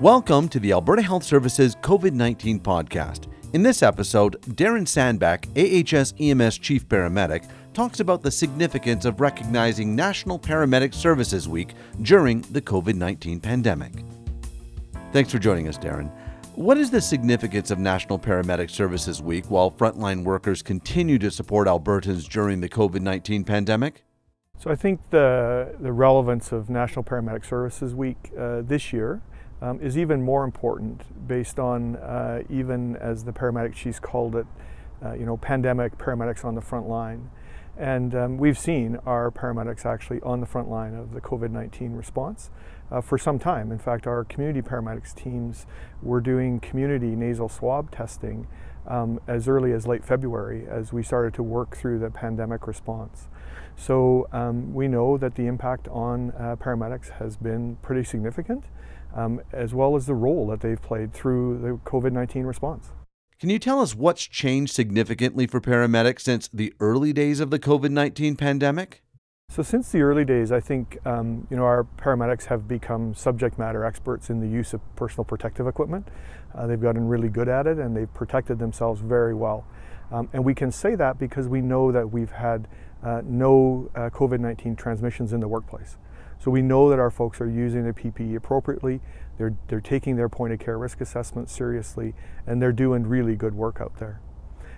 Welcome to the Alberta Health Services COVID 19 podcast. In this episode, Darren Sandbeck, AHS EMS Chief Paramedic, talks about the significance of recognizing National Paramedic Services Week during the COVID 19 pandemic. Thanks for joining us, Darren. What is the significance of National Paramedic Services Week while frontline workers continue to support Albertans during the COVID 19 pandemic? So I think the, the relevance of National Paramedic Services Week uh, this year um, is even more important based on uh, even as the paramedic chiefs called it, uh, you know, pandemic paramedics on the front line. And um, we've seen our paramedics actually on the front line of the COVID 19 response uh, for some time. In fact, our community paramedics teams were doing community nasal swab testing um, as early as late February as we started to work through the pandemic response. So um, we know that the impact on uh, paramedics has been pretty significant, um, as well as the role that they've played through the COVID 19 response. Can you tell us what's changed significantly for paramedics since the early days of the COVID 19 pandemic? So since the early days, I think um, you know our paramedics have become subject matter experts in the use of personal protective equipment. Uh, they've gotten really good at it, and they've protected themselves very well. Um, and we can say that because we know that we've had uh, no uh, COVID-19 transmissions in the workplace. So we know that our folks are using their PPE appropriately. They're they're taking their point of care risk assessment seriously, and they're doing really good work out there.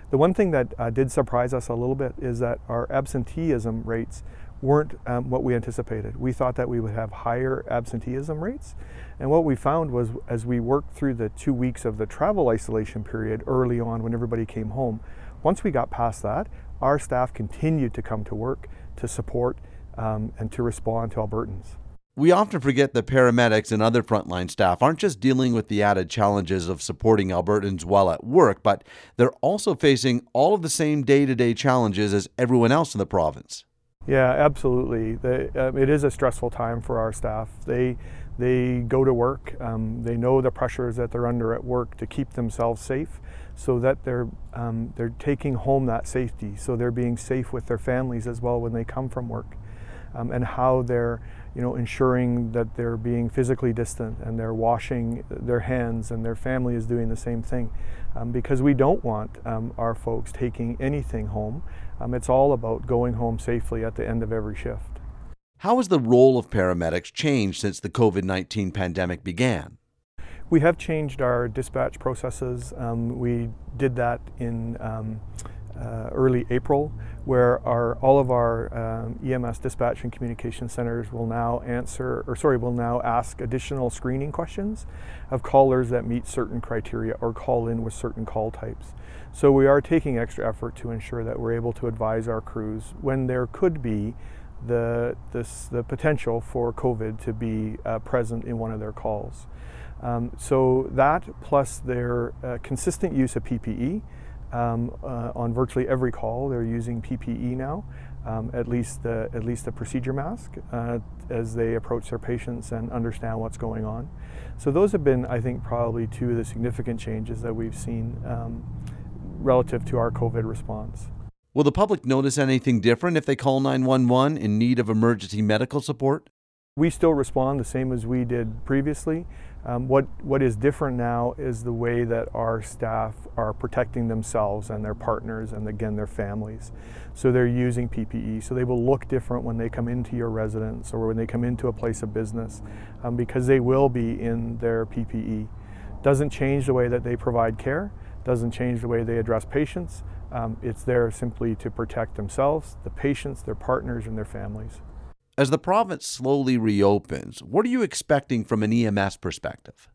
The one thing that uh, did surprise us a little bit is that our absenteeism rates weren't um, what we anticipated. We thought that we would have higher absenteeism rates. And what we found was as we worked through the two weeks of the travel isolation period early on when everybody came home, once we got past that, our staff continued to come to work to support um, and to respond to Albertans. We often forget that paramedics and other frontline staff aren't just dealing with the added challenges of supporting Albertans while at work, but they're also facing all of the same day to day challenges as everyone else in the province. Yeah, absolutely. The, um, it is a stressful time for our staff. They they go to work. Um, they know the pressures that they're under at work to keep themselves safe, so that they're um, they're taking home that safety. So they're being safe with their families as well when they come from work, um, and how they're you know ensuring that they're being physically distant and they're washing their hands and their family is doing the same thing, um, because we don't want um, our folks taking anything home um, it's all about going home safely at the end of every shift. How has the role of paramedics changed since the COVID 19 pandemic began? We have changed our dispatch processes. Um, we did that in um, uh, early April, where our all of our um, EMS dispatch and communication centers will now answer, or sorry, will now ask additional screening questions of callers that meet certain criteria or call in with certain call types. So we are taking extra effort to ensure that we're able to advise our crews when there could be the this, the potential for COVID to be uh, present in one of their calls. Um, so that plus their uh, consistent use of PPE um, uh, on virtually every call. They're using PPE now, um, at least the at least the procedure mask uh, as they approach their patients and understand what's going on. So those have been, I think, probably two of the significant changes that we've seen um, relative to our COVID response. Will the public notice anything different if they call 911 in need of emergency medical support? We still respond the same as we did previously. Um, what, what is different now is the way that our staff are protecting themselves and their partners and again their families. So they're using PPE. So they will look different when they come into your residence or when they come into a place of business um, because they will be in their PPE. Doesn't change the way that they provide care, doesn't change the way they address patients. Um, it's there simply to protect themselves, the patients, their partners, and their families. As the province slowly reopens, what are you expecting from an EMS perspective?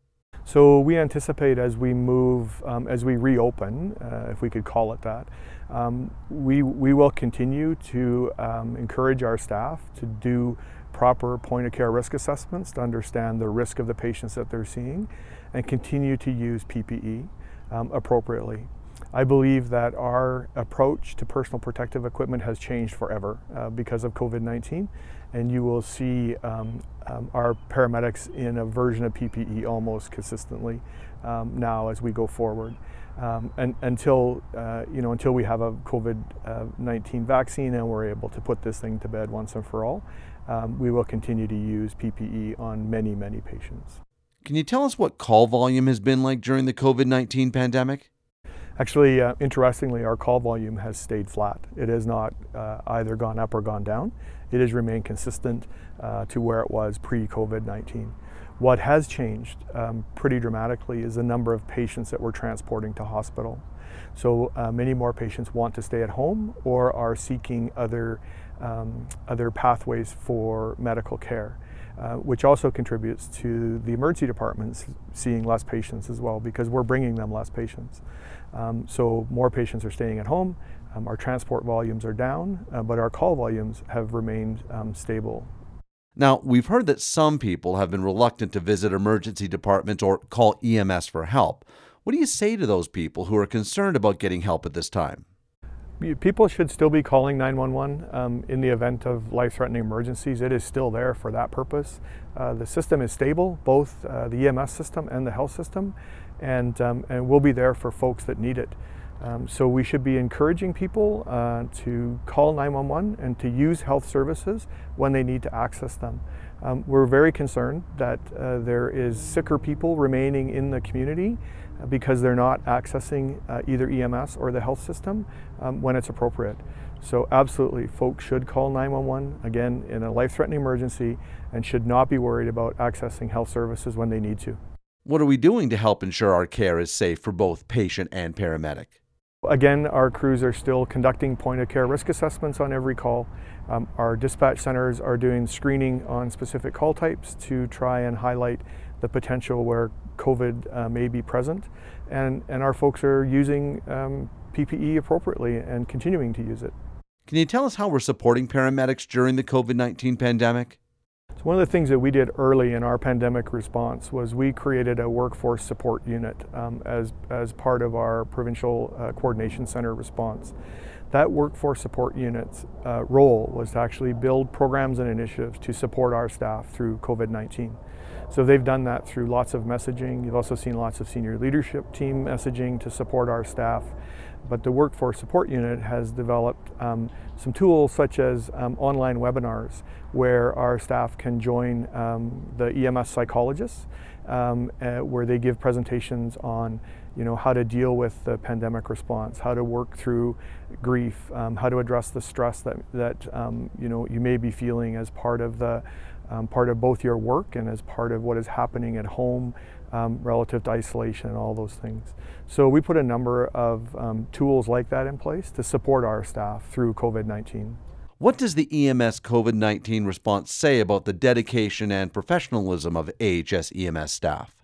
So we anticipate as we move, um, as we reopen, uh, if we could call it that, um, we, we will continue to um, encourage our staff to do proper point of care risk assessments to understand the risk of the patients that they're seeing and continue to use PPE um, appropriately. I believe that our approach to personal protective equipment has changed forever uh, because of COVID 19, and you will see um, um, our paramedics in a version of PPE almost consistently um, now as we go forward. Um, and until uh, you know, until we have a COVID-19 uh, vaccine and we're able to put this thing to bed once and for all, um, we will continue to use PPE on many, many patients. Can you tell us what call volume has been like during the COVID 19 pandemic? Actually, uh, interestingly, our call volume has stayed flat. It has not uh, either gone up or gone down. It has remained consistent uh, to where it was pre COVID 19. What has changed um, pretty dramatically is the number of patients that we're transporting to hospital. So uh, many more patients want to stay at home or are seeking other, um, other pathways for medical care. Uh, which also contributes to the emergency departments seeing less patients as well because we're bringing them less patients. Um, so more patients are staying at home, um, our transport volumes are down, uh, but our call volumes have remained um, stable. Now, we've heard that some people have been reluctant to visit emergency departments or call EMS for help. What do you say to those people who are concerned about getting help at this time? People should still be calling 911 um, in the event of life threatening emergencies. It is still there for that purpose. Uh, the system is stable, both uh, the EMS system and the health system, and, um, and will be there for folks that need it. Um, so we should be encouraging people uh, to call 911 and to use health services when they need to access them. Um, we're very concerned that uh, there is sicker people remaining in the community because they're not accessing uh, either EMS or the health system um, when it's appropriate. So, absolutely, folks should call 911 again in a life threatening emergency and should not be worried about accessing health services when they need to. What are we doing to help ensure our care is safe for both patient and paramedic? Again, our crews are still conducting point of care risk assessments on every call. Um, our dispatch centers are doing screening on specific call types to try and highlight the potential where COVID uh, may be present. And, and our folks are using um, PPE appropriately and continuing to use it. Can you tell us how we're supporting paramedics during the COVID 19 pandemic? So one of the things that we did early in our pandemic response was we created a workforce support unit um, as, as part of our provincial uh, coordination center response. That workforce support unit's uh, role was to actually build programs and initiatives to support our staff through COVID 19. So they've done that through lots of messaging. You've also seen lots of senior leadership team messaging to support our staff. But the Workforce Support Unit has developed um, some tools such as um, online webinars where our staff can join um, the EMS psychologists, um, uh, where they give presentations on you know, how to deal with the pandemic response, how to work through grief, um, how to address the stress that, that you, know, you may be feeling as part of the part of both your work and as part of what is happening at home um, relative to isolation and all those things. So we put a number of um, tools like that in place to support our staff through COVID 19. What does the EMS COVID 19 response say about the dedication and professionalism of AHS EMS staff?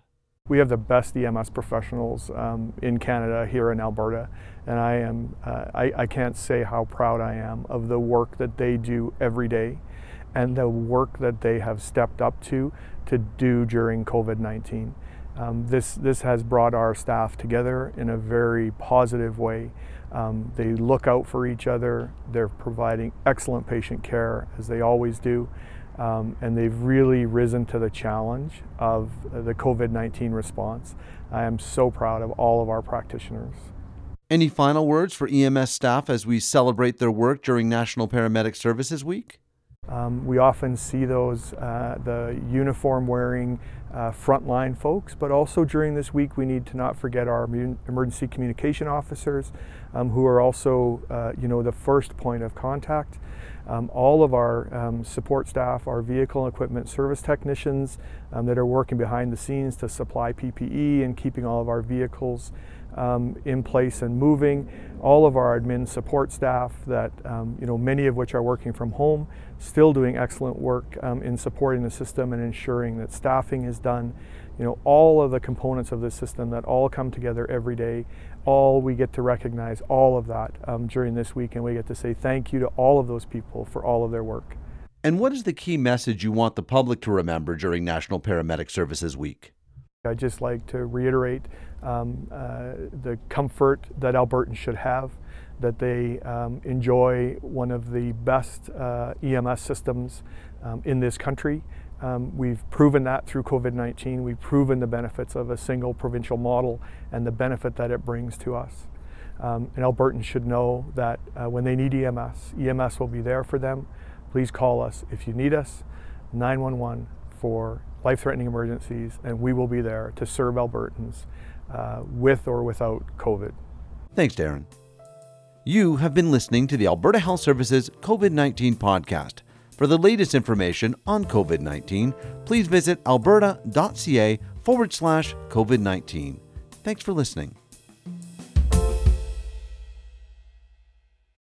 We have the best EMS professionals um, in Canada here in Alberta, and I am uh, I, I can't say how proud I am of the work that they do every day and the work that they have stepped up to to do during COVID 19. Um, this, this has brought our staff together in a very positive way. Um, they look out for each other, they're providing excellent patient care as they always do. Um, and they've really risen to the challenge of the COVID 19 response. I am so proud of all of our practitioners. Any final words for EMS staff as we celebrate their work during National Paramedic Services Week? Um, we often see those, uh, the uniform wearing uh, frontline folks, but also during this week we need to not forget our emergency communication officers um, who are also, uh, you know, the first point of contact. Um, all of our um, support staff, our vehicle equipment service technicians um, that are working behind the scenes to supply PPE and keeping all of our vehicles um, in place and moving. All of our admin support staff that, um, you know, many of which are working from home, still doing excellent work um, in supporting the system and ensuring that staffing is done. You know, all of the components of the system that all come together every day, all we get to recognize all of that um, during this week, and we get to say thank you to all of those people for all of their work. And what is the key message you want the public to remember during National Paramedic Services Week? I'd just like to reiterate um, uh, the comfort that Albertans should have, that they um, enjoy one of the best uh, EMS systems um, in this country. Um, we've proven that through COVID 19. We've proven the benefits of a single provincial model and the benefit that it brings to us. Um, and Albertans should know that uh, when they need EMS, EMS will be there for them. Please call us if you need us, 911 for life threatening emergencies, and we will be there to serve Albertans uh, with or without COVID. Thanks, Darren. You have been listening to the Alberta Health Services COVID 19 podcast. For the latest information on COVID 19, please visit alberta.ca forward slash COVID 19. Thanks for listening.